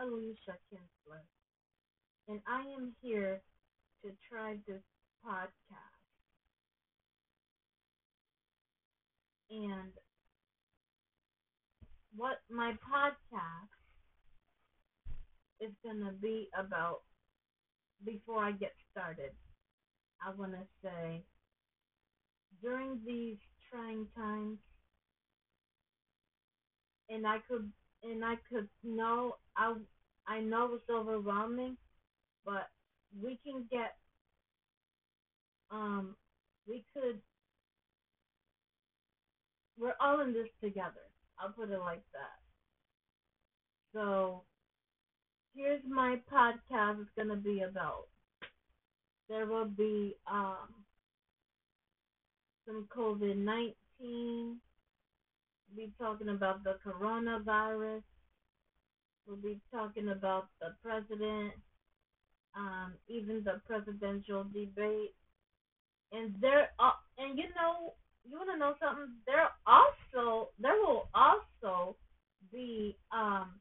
Alicia Kinsler, and I am here to try this podcast. And what my podcast is going to be about before I get started, I want to say during these trying times, and I could and I could know I I know it's overwhelming, but we can get um we could we're all in this together. I'll put it like that. So here's my podcast it's gonna be about. There will be um some COVID nineteen. We'll be talking about the coronavirus. We'll be talking about the president, um, even the presidential debate. And there, uh, and you know, you want to know something? There also, there will also be um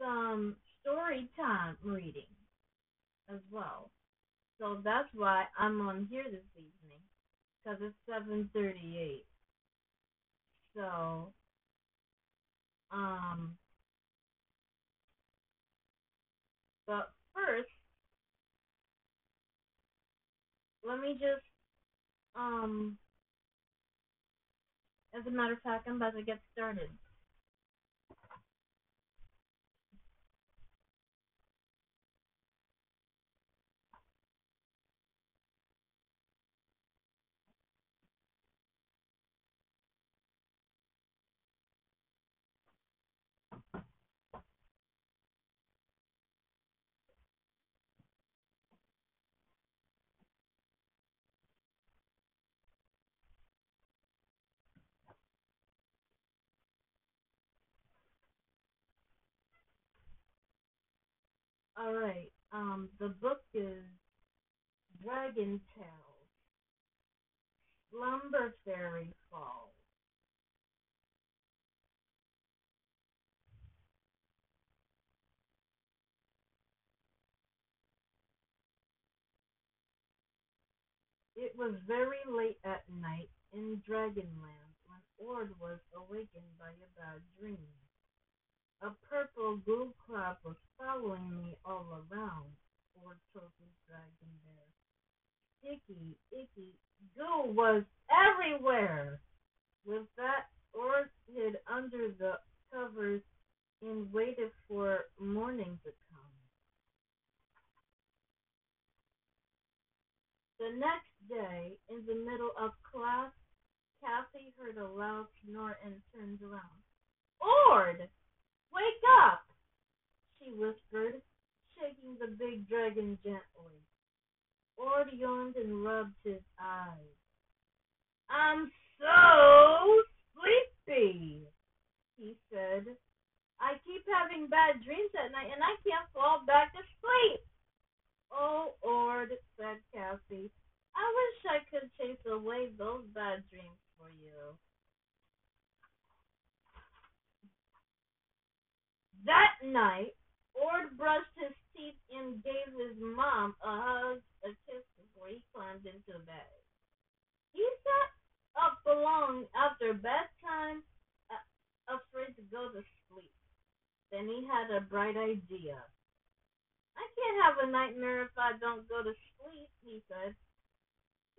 some story time reading as well. So that's why I'm on here this evening because it's 7:38. So, um, but first, let me just, um, as a matter of fact, I'm about to get started. All right. Um, the book is Dragon Tales, Slumber Fairy Falls. It was very late at night in Dragonland when Ord was awakened by a bad dream. A purple goo cloud was following me all around, Ord told his dragon bear. Icky, icky, goo was everywhere. With that, Ord hid under the covers and waited for morning to come. The next day, in the middle of class, Cassie heard a loud snore and turned around. Ord! Wake up! she whispered, shaking the big dragon gently. Ord yawned and rubbed his eyes. I'm so sleepy, he said. I keep having bad dreams at night and I can't fall back to sleep. Oh, Ord, said Cassie, I wish I could chase away those bad dreams for you. That night, Ord brushed his teeth and gave his mom a hug, a kiss before he climbed into bed. He sat up long after bedtime, uh, afraid to go to sleep. Then he had a bright idea. I can't have a nightmare if I don't go to sleep, he said.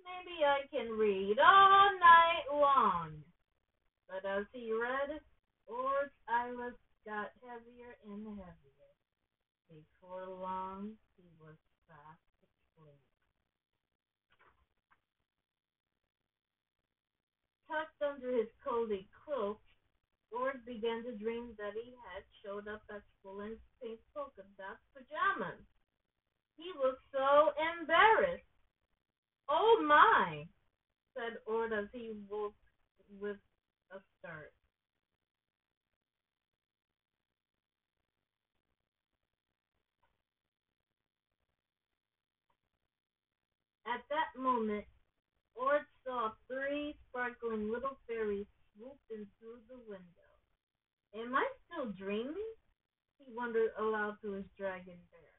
Maybe I can read all night long. But as he read, Ord's eyelids got heavier and heavier. Before long, he was fast asleep. Tucked under his cozy cloak, Ord began to dream that he had showed up at school in pink polka dot pajamas. He was so embarrassed. Oh my, said Ord as he woke with a start. At that moment, Ord saw three sparkling little fairies swoop in through the window. Am I still dreaming? he wondered aloud to his dragon bear.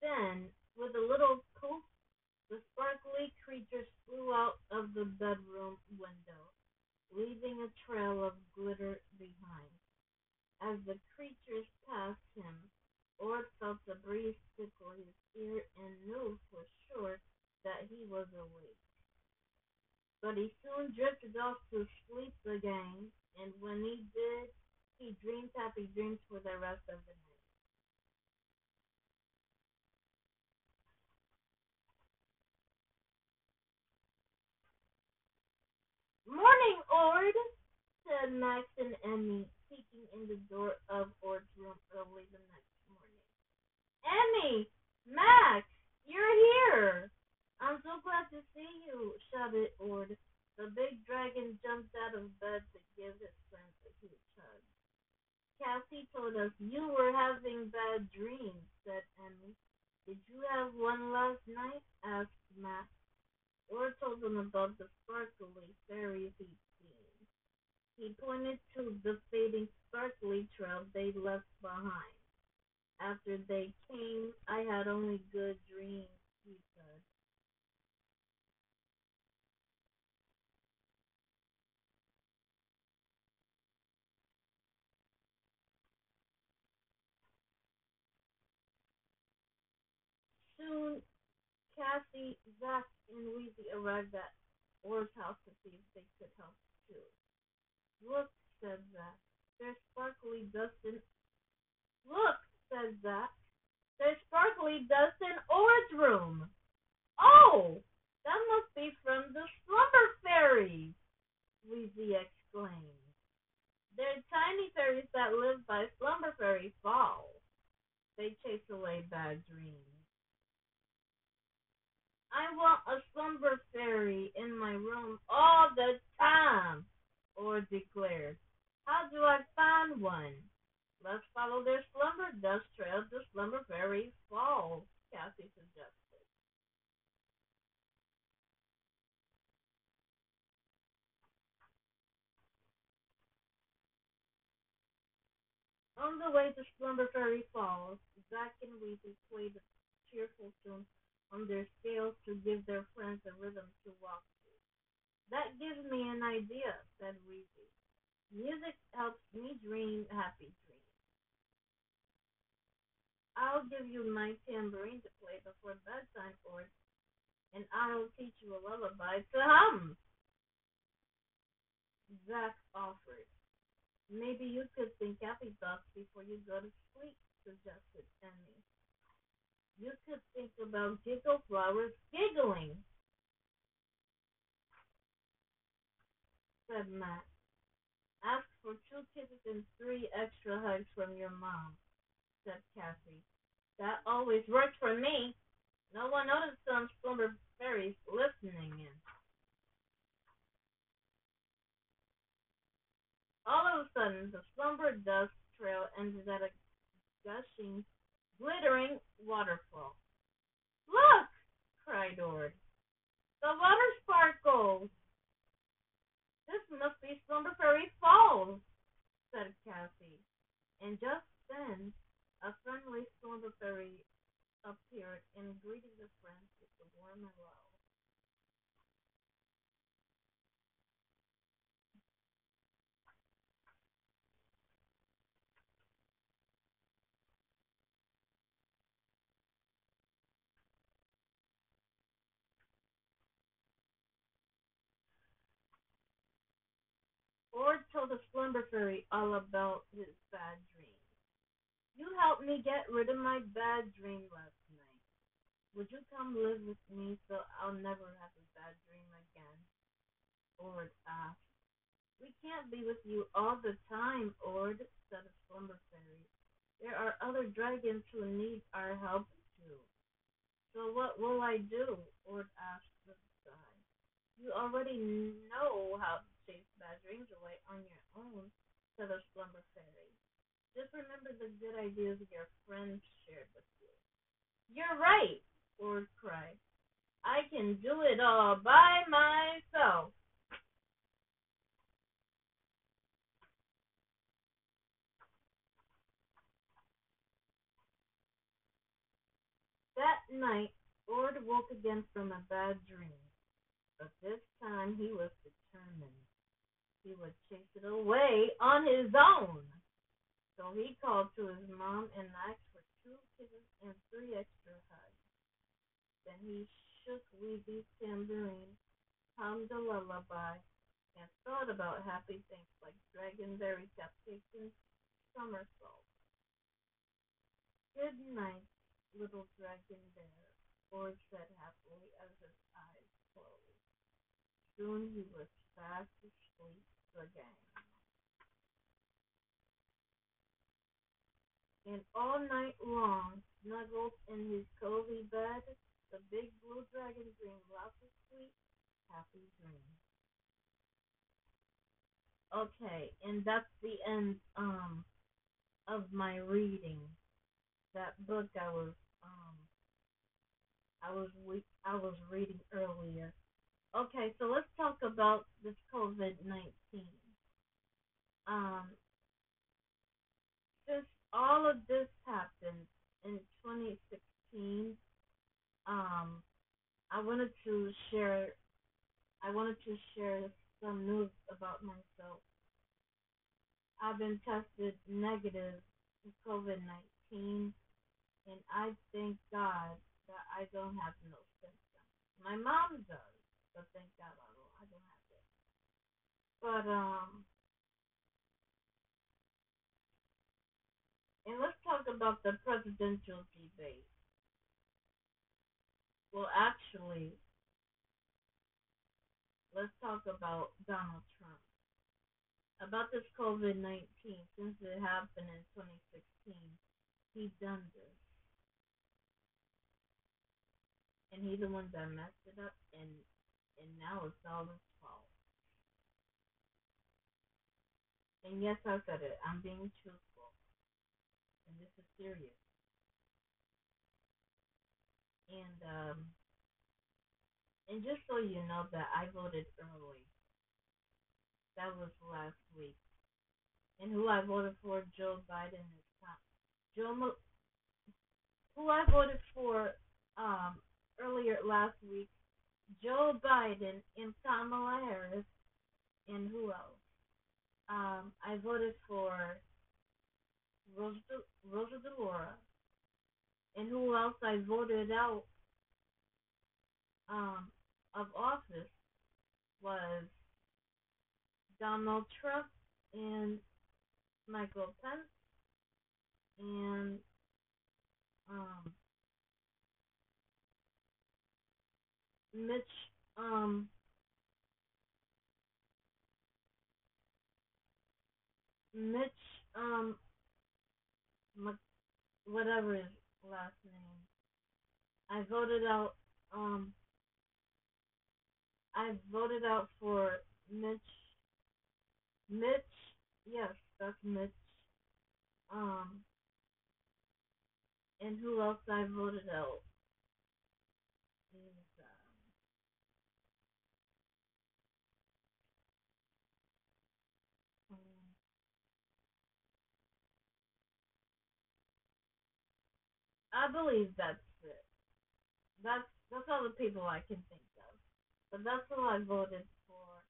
Then, with a little poof, the sparkly creatures flew out of the bedroom window, leaving a trail of glitter behind. As the creatures passed him, Ord felt the breeze tickle his ear and knew for sure that he was awake. But he soon drifted off to sleep again, and when he did, he dreamed happy dreams for the rest of the night. Morning, Ord, said Max and Emmy, peeking in the door of Ord's room early the next. Emmy! Max! You're here! I'm so glad to see you, shouted Ord. The big dragon jumped out of bed to give his friends a huge hug. Cassie told us you were having bad dreams, said Emmy. Did you have one last night? asked Max. Ord told them about the sparkly fairies he'd seen. He pointed to the fading sparkly trail they left behind. After they came, I had only good dreams, he said. Soon, Cassie, Zak, and Wheezie arrived at Ord's house to see if they could help too. Look, said Zak, there's sparkly dust in... Look, said Zak, there's sparkly dust in Ord's room. Oh, that must be from the slumber fairies, Wheezie exclaimed. They're tiny fairies that live by Slumber Fairy Falls. They chase away bad dreams. I want a slumber fairy in my room all the time, Ord declared. How do I find one? Let's follow their slumber dust trail to Slumber Fairy Falls, Cassie suggested. On the way to Slumber Fairy Falls, Zak and Wheezie played a cheerful tune on their scales to give their friends a rhythm to walk to. That gives me an idea, said Wheezie. Music helps me dream happy dreams. I'll give you my tambourine to play before bedtime, Ord, and I'll teach you a lullaby to hum. Zak offered. Maybe you could think happy thoughts before you go to sleep, suggested Emmy. You could think about giggle flowers giggling, said Max. Ask for two kisses and three extra hugs from your mom, said Cassie. That always works for me. No one noticed some slumber fairies listening in. All of a sudden, the slumber dust trail ended at a gushing, glittering waterfall. Look! cried Ord. The water sparkles! This must be Slumber Fairy Falls, said Cassie. And just then, a friendly Slumber Fairy appeared and greeted the friends with a warm hello. Ord told the slumber fairy all about his bad dream. You helped me get rid of my bad dream last night. Would you come live with me so I'll never have a bad dream again? Ord asked. We can't be with you all the time, Ord, said the slumber fairy. There are other dragons who need our help too. So what will I do? Ord asked with a sigh. You already know how to chase bad dreams away on your own, said the slumber fairy. Just remember the good ideas your friends shared with you. You're right, Ord cried. I can do it all by myself. That night, Ord woke again from a bad dream, but this time he was determined. He would chase it away on his own. So he called to his mom and asked for two kisses and three extra hugs. Then he shook Wheezie's tambourine, hummed a lullaby, and thought about happy things like dragonberry cupcakes and somersaults. Good night, little dragon bear, Ord said happily as his eyes closed. Soon he was fast asleep again. And all night long, snuggled in his cozy bed, the big blue dragon dreamed lots of sweet, happy dreams. Okay, and that's the end um of my reading. That book I was um I was we- I was reading earlier. Okay, so let's talk about this COVID nineteen. Um, since all of this happened in 2016, um, I wanted to share. I wanted to share some news about myself. I've been tested negative for COVID 19, and I thank God that I don't have no symptoms. My mom does, but thank God I don't have it. But, um, about the presidential debate. Well, actually, let's talk about Donald Trump. About this COVID 19, since it happened in 2016, he done this. And he the one that messed it up, and and now it's all his fault. And yes, I said it. I'm being truthful, and this is serious. And um, and just so you know that I voted early. That was last week. And who I voted for, Joe Biden is top. Joe, Mo- who I voted for um earlier last week, Joe Biden and Kamala Harris, and who else? Um, I voted for Rosa, Rosa DeLauro, and who else I voted out um, of office was Donald Trump and Michael Pence and um, Mitch um, Mitch um, Mc, whatever his last name. I voted out um I voted out for Mitch Mitch yes, that's Mitch. Um and who else I voted out I believe that's it. That's that's all the people I can think of. But that's who I voted for.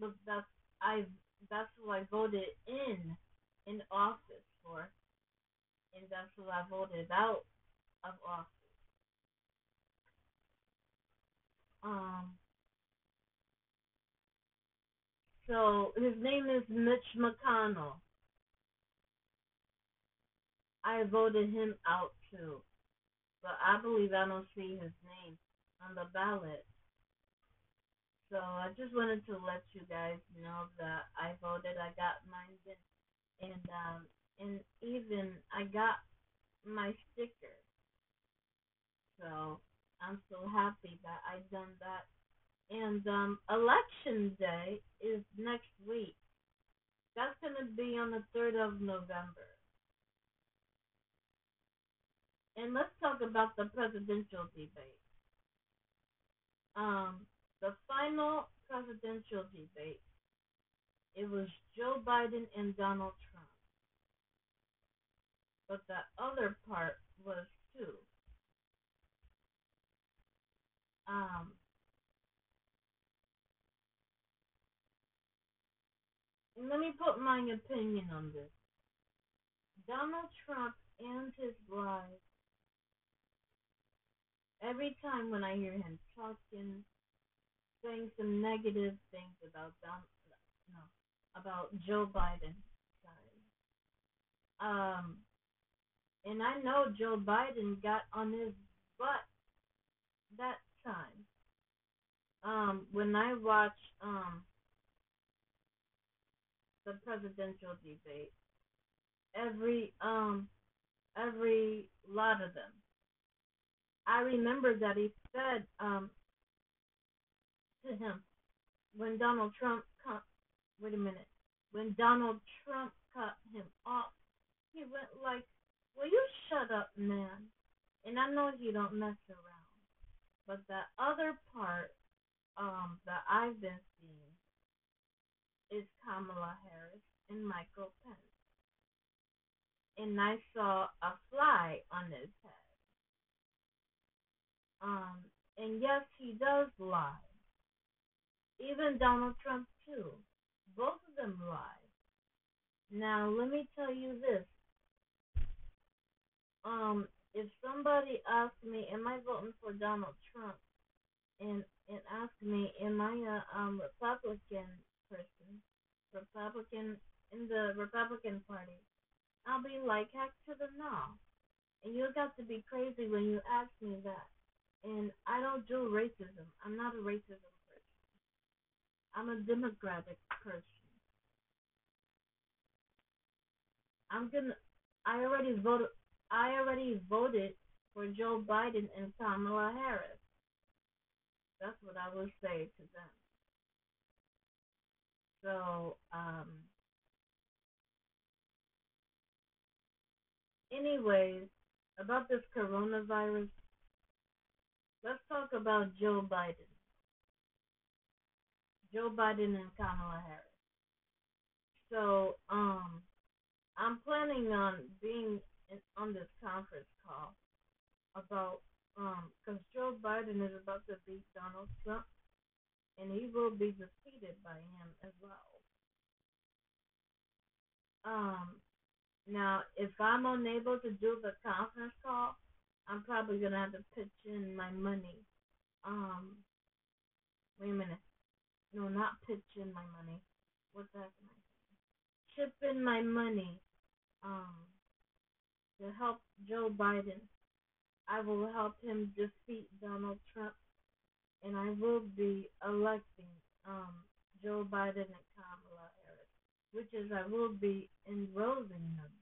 But that's I that's who I voted in in office for. And that's who I voted out of office. Um so his name is Mitch McConnell. I voted him out too. But I believe I don't see his name on the ballot. So I just wanted to let you guys know that I voted. I got mine in, and um, and even I got my sticker. So I'm so happy that I done that. And um, election day is next week. That's gonna be on the third of November. And let's talk about the presidential debate. Um, the final presidential debate, it was Joe Biden and Donald Trump. But the other part was too. um let me put my opinion on this. Donald Trump and his lies. Every time when I hear him talking, saying some negative things about Donald, no, about Joe Biden. Sorry. Um, and I know Joe Biden got on his butt that time. Um, when I watched um the presidential debate, every um every lot of them. I remember that he said um to him when Donald Trump cut wait a minute. When Donald Trump cut him off, he went like, Will you shut up, man? And I know you don't mess around. But the other part um that I've been seeing is Kamala Harris and Michael Pence and I saw a fly on his head. Um, and yes, he does lie. Even Donald Trump too. Both of them lie. Now let me tell you this. Um, if somebody asked me, am I voting for Donald Trump? And and ask me, am I a um Republican person? Republican in the Republican Party? I'll be like, heck to the no. And you got to be crazy when you ask me that. And I don't do racism. I'm not a racism person. I'm a democratic person. I'm gonna. I already voted. I already voted for Joe Biden and Kamala Harris. That's what I will say to them. So, um, anyways, about this coronavirus, let's talk about Joe Biden. Joe Biden and Kamala Harris. So, um, I'm planning on being in, on this conference call about um, because Joe Biden is about to beat Donald Trump, and he will be defeated by him as well. Um, now, if I'm unable to do the conference call, I'm probably gonna have to pitch in my money. Um, wait a minute. No, not pitch in my money. What the heck am I saying? Chip in my money. Um, to help Joe Biden. I will help him defeat Donald Trump, and I will be electing um Joe Biden and Kamala Harris, which is I will be enrolling them.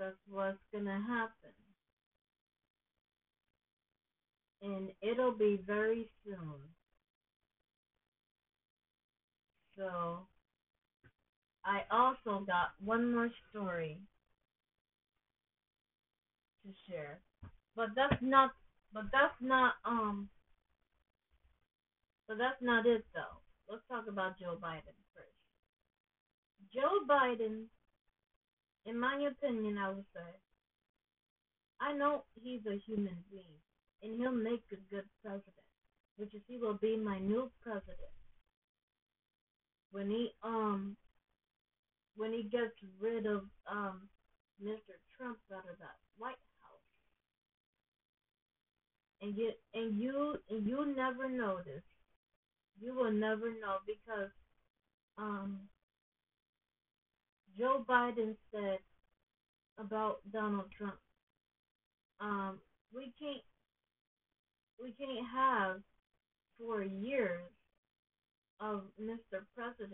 That's what's gonna happen. And it'll be very soon. So I also got one more story to share. But that's not but that's not um but that's not it though let's talk about Joe Biden first. Joe Biden, in my opinion, I would say, I know he's a human being, and he'll make a good president, which is he will be my new president. When he um when he gets rid of um Mr. Trump out of that White House. And yet and you and you never notice you will never know because um, Joe Biden said about Donald Trump, um, we can't we can't have for years of Mr. President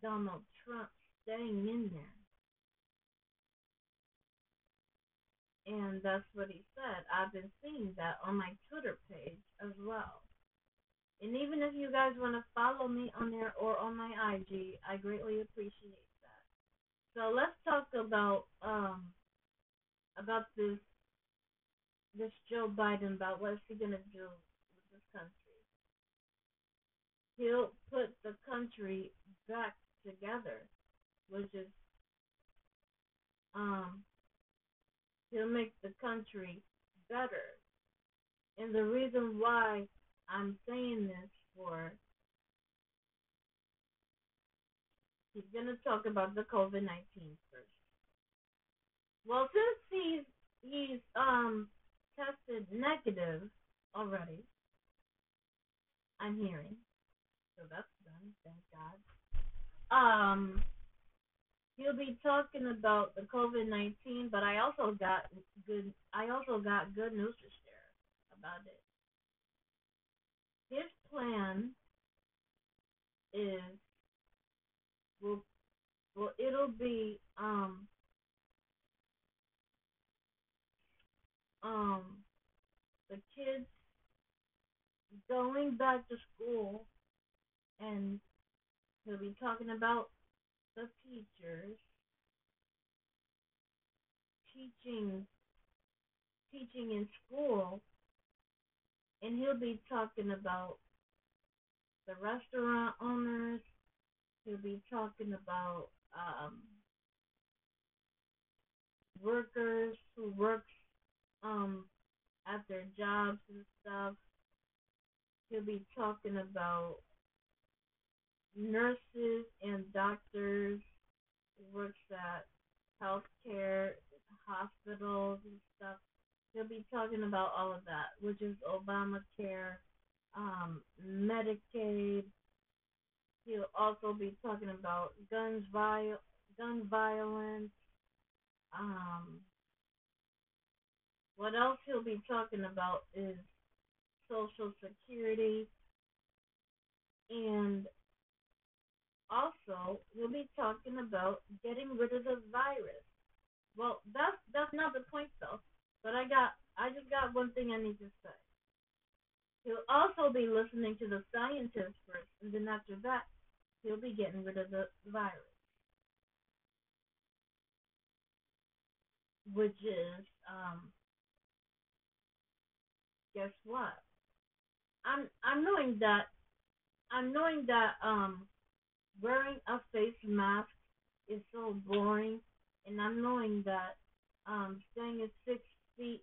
Donald Trump staying in there. And that's what he said. I've been seeing that on my Twitter page as well. And even if you guys want to follow me on there or on my IG, I greatly appreciate. So let's talk about um about this this Joe Biden about what's he gonna do with this country. He'll put the country back together, which is um he'll make the country better. And the reason why I'm saying this for he's gonna talk about the COVID nineteen first. Well since he's he's um tested negative already, I'm hearing. So that's done, thank God. Um he'll be talking about the COVID nineteen, but I also got good I also got good news to share about it. His plan is well well it'll be um um the kids going back to school and he'll be talking about the teachers teaching teaching in school and he'll be talking about the restaurant owners he'll be talking about um workers who work um at their jobs and stuff he'll be talking about nurses and doctors who works at healthcare hospitals and stuff. He'll be talking about all of that, which is Obamacare, um, Medicaid. He'll also be talking about guns, viol- gun violence. Um, what else he'll be talking about is Social Security, and also we'll be talking about getting rid of the virus. Well, that's that's not the point though. But I got I just got one thing I need to say. He'll also be listening to the scientists first, and then after that, he'll be getting rid of the virus, which is um. Guess what? I'm I'm knowing that I'm knowing that um wearing a face mask is so boring, and I'm knowing that um, staying at six feet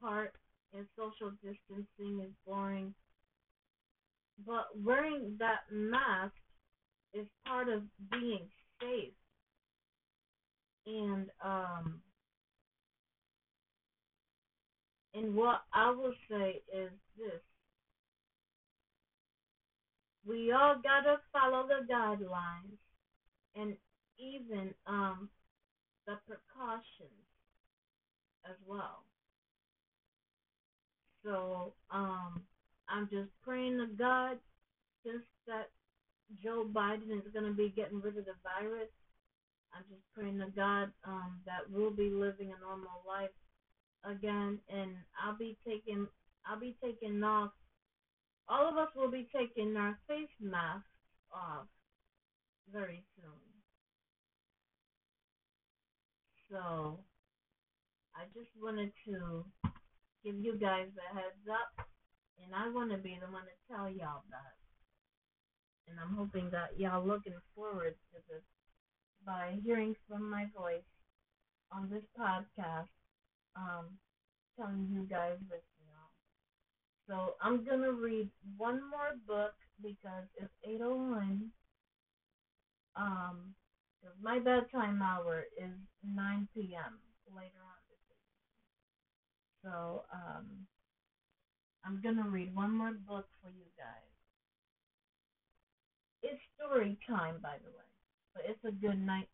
apart and social distancing is boring. But wearing that mask is part of being safe. And um and what I will say is this. We all gotta follow the guidelines and even um the precautions as well. So, um, I'm just praying to God just that Joe Biden is going to be getting rid of the virus. I'm just praying to God um, that we'll be living a normal life again, and I'll be taking I'll be taking off. All of us will be taking our face masks off very soon. So I just wanted to give you guys a heads up, and I want to be the one to tell y'all that. And I'm hoping that y'all looking forward to this by hearing from my voice on this podcast, um, telling you guys this, know. So I'm gonna read one more book because it's 8:01. Um, because my bedtime hour is 9 p.m. later on this evening. So, um, I'm gonna read one more book for you guys. It's story time, by the way, but it's a good night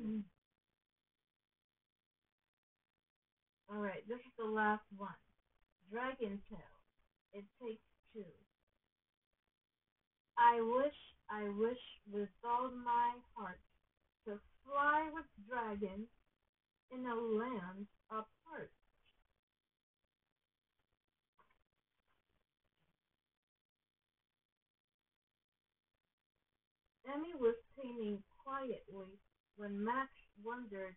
Mm. All right, this is the last one. Dragon Tail. It takes two. I wish, I wish with all my heart to fly with dragons in a land apart. Emmy was painting quietly when Max wandered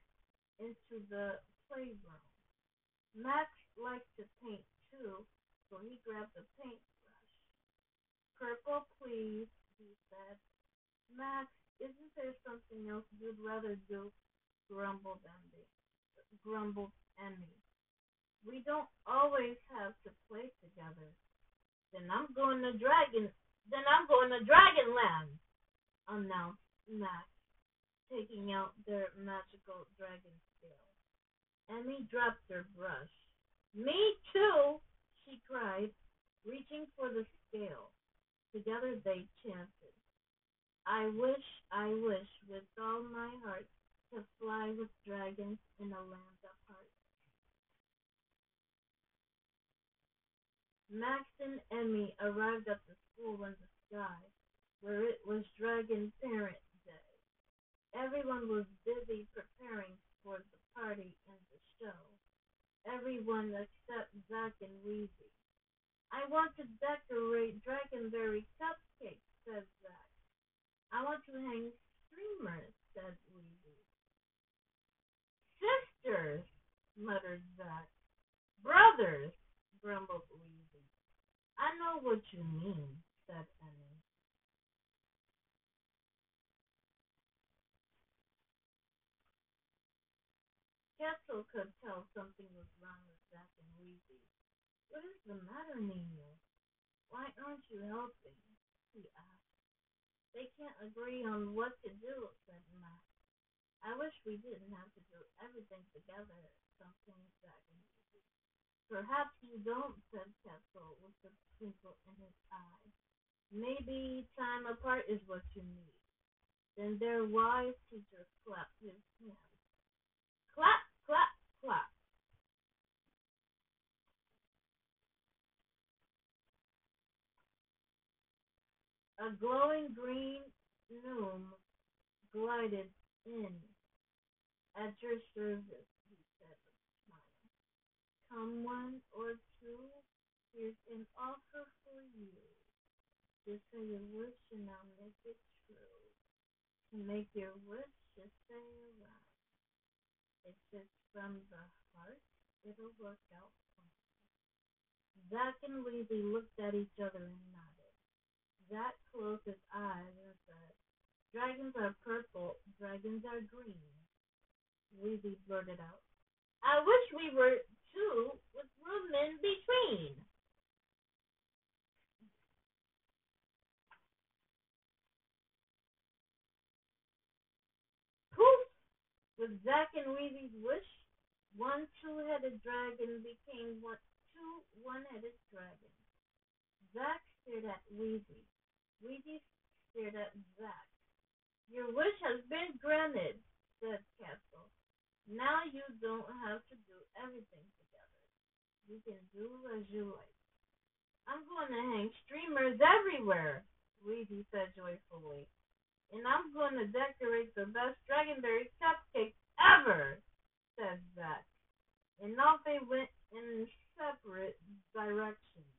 into the playroom. Max liked to paint too, so he grabbed a paintbrush. Purple, please, he said. Max, isn't there something else you'd rather do? grumbled Emmy. Grumbled Emmy. We don't always have to play together. Then I'm going to Dragon. Then I'm going to Dragonland, announced Max, taking out their magical dragon scale. Emmy dropped her brush. Me too, she cried, reaching for the scale. Together they chanted, I wish, I wish with all my heart to fly with dragons in a land apart. Max and Emmy arrived at the school in the sky, where it was Dragon Parent Day. Everyone was busy preparing for the party and the show. Everyone except Zak and Wheezie. I want to decorate Dragonberry cupcakes, said Zak. I want to hang streamers, said Wheezie. Sisters, muttered Zak. Brothers, grumbled Wheezie. I know what you mean, said Quetzal could tell something was wrong with Zak and Wheezie. What is the matter, Nino? Why aren't you helping? he asked. They can't agree on what to do, said Max. I wish we didn't have to do everything together, something Zak and Wheezie. Perhaps you don't, said Quetzal with a twinkle in his eye. Maybe time apart is what you need. Then their wise teacher clapped his hands. Clap, clap, clap. A glowing green gnome glided in. At your service, he said with a smile. Come one or two, here's an offer for you. Just say your wish and I'll make it true. To make your wish, just say a around. It's from the heart, it'll work out. Zak and Wheezie looked at each other and nodded. Zak closed his eyes and said, Dragons are purple, dragons are green. Wheezie blurted out, I wish we were two with room in between. Poof! With Zak and Wheezie's wish, one two-headed dragon became one, two one-headed dragons. Zak stared at Wheezie. Wheezie stared at Zak. Your wish has been granted, said Quetzal. Now you don't have to do everything together. You can do as you like. I'm going to hang streamers everywhere, Wheezie said joyfully. And I'm going to decorate the best Dragonberry cupcake ever, said Zak. And off they went in separate directions.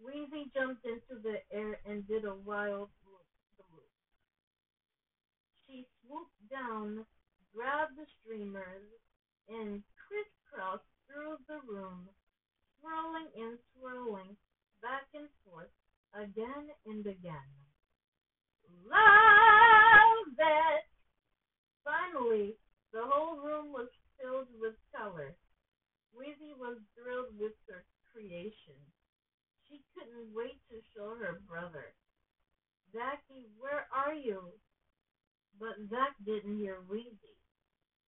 Wheezie jumped into the air and did a wild loop. She swooped down, grabbed the streamers, and crisscrossed through the room, swirling and swirling back and forth again and again. Love it! Finally, the whole room was filled with color. Wheezie was thrilled with her creation. She couldn't wait to show her brother. Zacky, where are you? But Zak didn't hear Wheezie.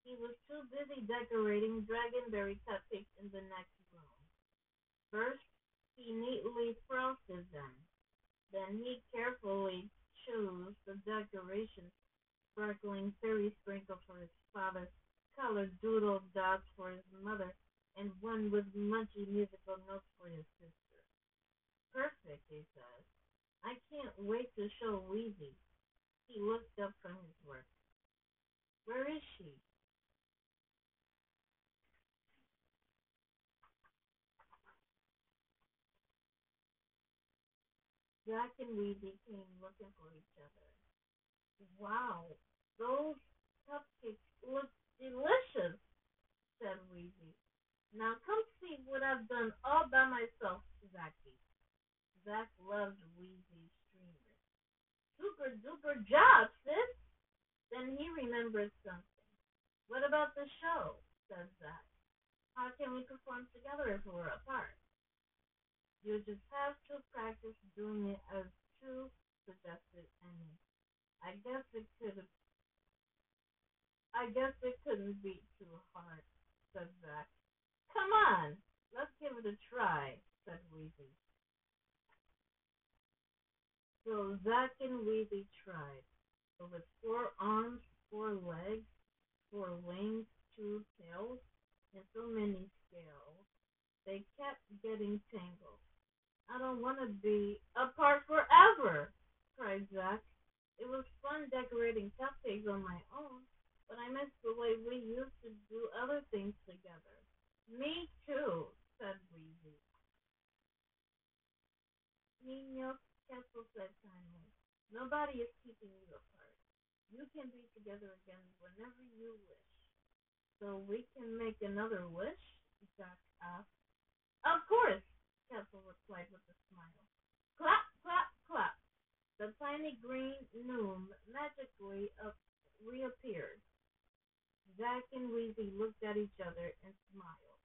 He was too busy decorating Dragonberry cupcakes in the next room. First, he neatly frosted them. Then he carefully chose the decorations, sparkling fairy sprinkles for his father, colored doodle dots for his mother, and one with munchy musical notes for his sister. Perfect, he said. I can't wait to show Wheezie. He looked up from his work. Where is she? Zak and Wheezie came looking for each other. Wow, those cupcakes look delicious, said Wheezie. Now come see what I've done all by myself, Zacky. Zak loved Wheezie's streamers. Super duper job, sis. Then he remembered something. What about the show? said Zak. How can we perform together if we're apart? You just have to practice doing it as true, suggested Emmy. I guess it could I guess it couldn't be too hard, said Zak. Come on, let's give it a try, said Wheezie. So Zak and Wheezie tried. But with four arms, four legs, four wings, two tails, and so many scales, they kept getting tangled. I don't want to be apart forever, cried Zak. It was fun decorating cupcakes on my own, but I miss the way we used to do other things together. Me too, said Wheezie. Nino Kessel said kindly, Nobody is keeping you apart. You can be together again whenever you wish. So we can make another wish? Zak asked. Of course, Kessel replied with a smile. Clap, clap, clap. The tiny green gnome magically reappeared. Zak and Wheezie looked at each other and smiled.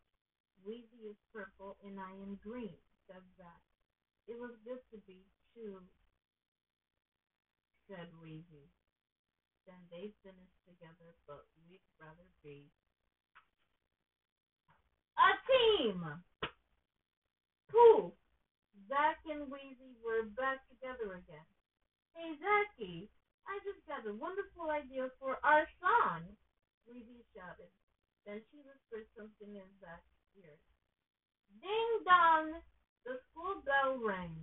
Wheezie is purple and I am green, said Zak. It was good to be two, said Wheezie. Then they finished together, but we'd rather be a team! Pooh! Zak and Wheezie were back together again. Hey, Zacky, I just got a wonderful idea for our song, Wheezie shouted. Then she whispered something in Zak's ear. Ding dong! The school bell rang.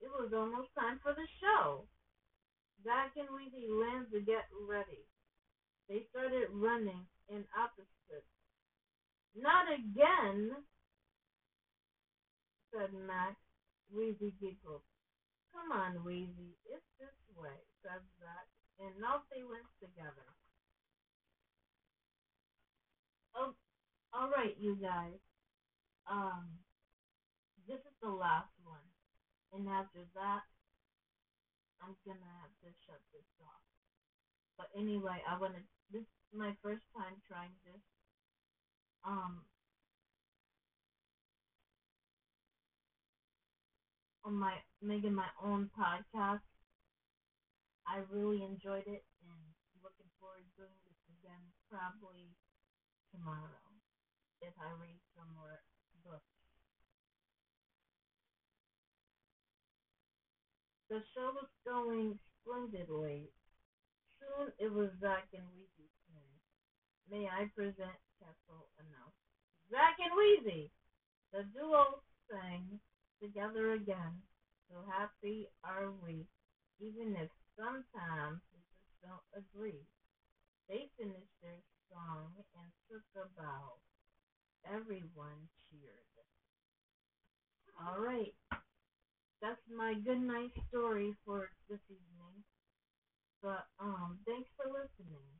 It was almost time for the show. Zak and Wheezie ran to get ready. They started running in opposites. Not again, said Max. Wheezie giggled. Come on, Wheezie, it's this way, said Zak, and off they went together. Oh, all right, you guys. Um, this is the last one, and after that, I'm gonna have to shut this off. But anyway, I wanna. This is my first time trying this. Um, on my making my own podcast. I really enjoyed it and looking forward to doing this again probably tomorrow if I read some more books. The show was going splendidly. Soon it was Zak and Wheezie's turn. May I present Kessel announced. Zak and Wheezie! The duo sang together again. So happy are we, even if sometimes we just don't agree. They finished their song and took a bow. Everyone cheered. All right. That's my good night story for this evening. But um thanks for listening.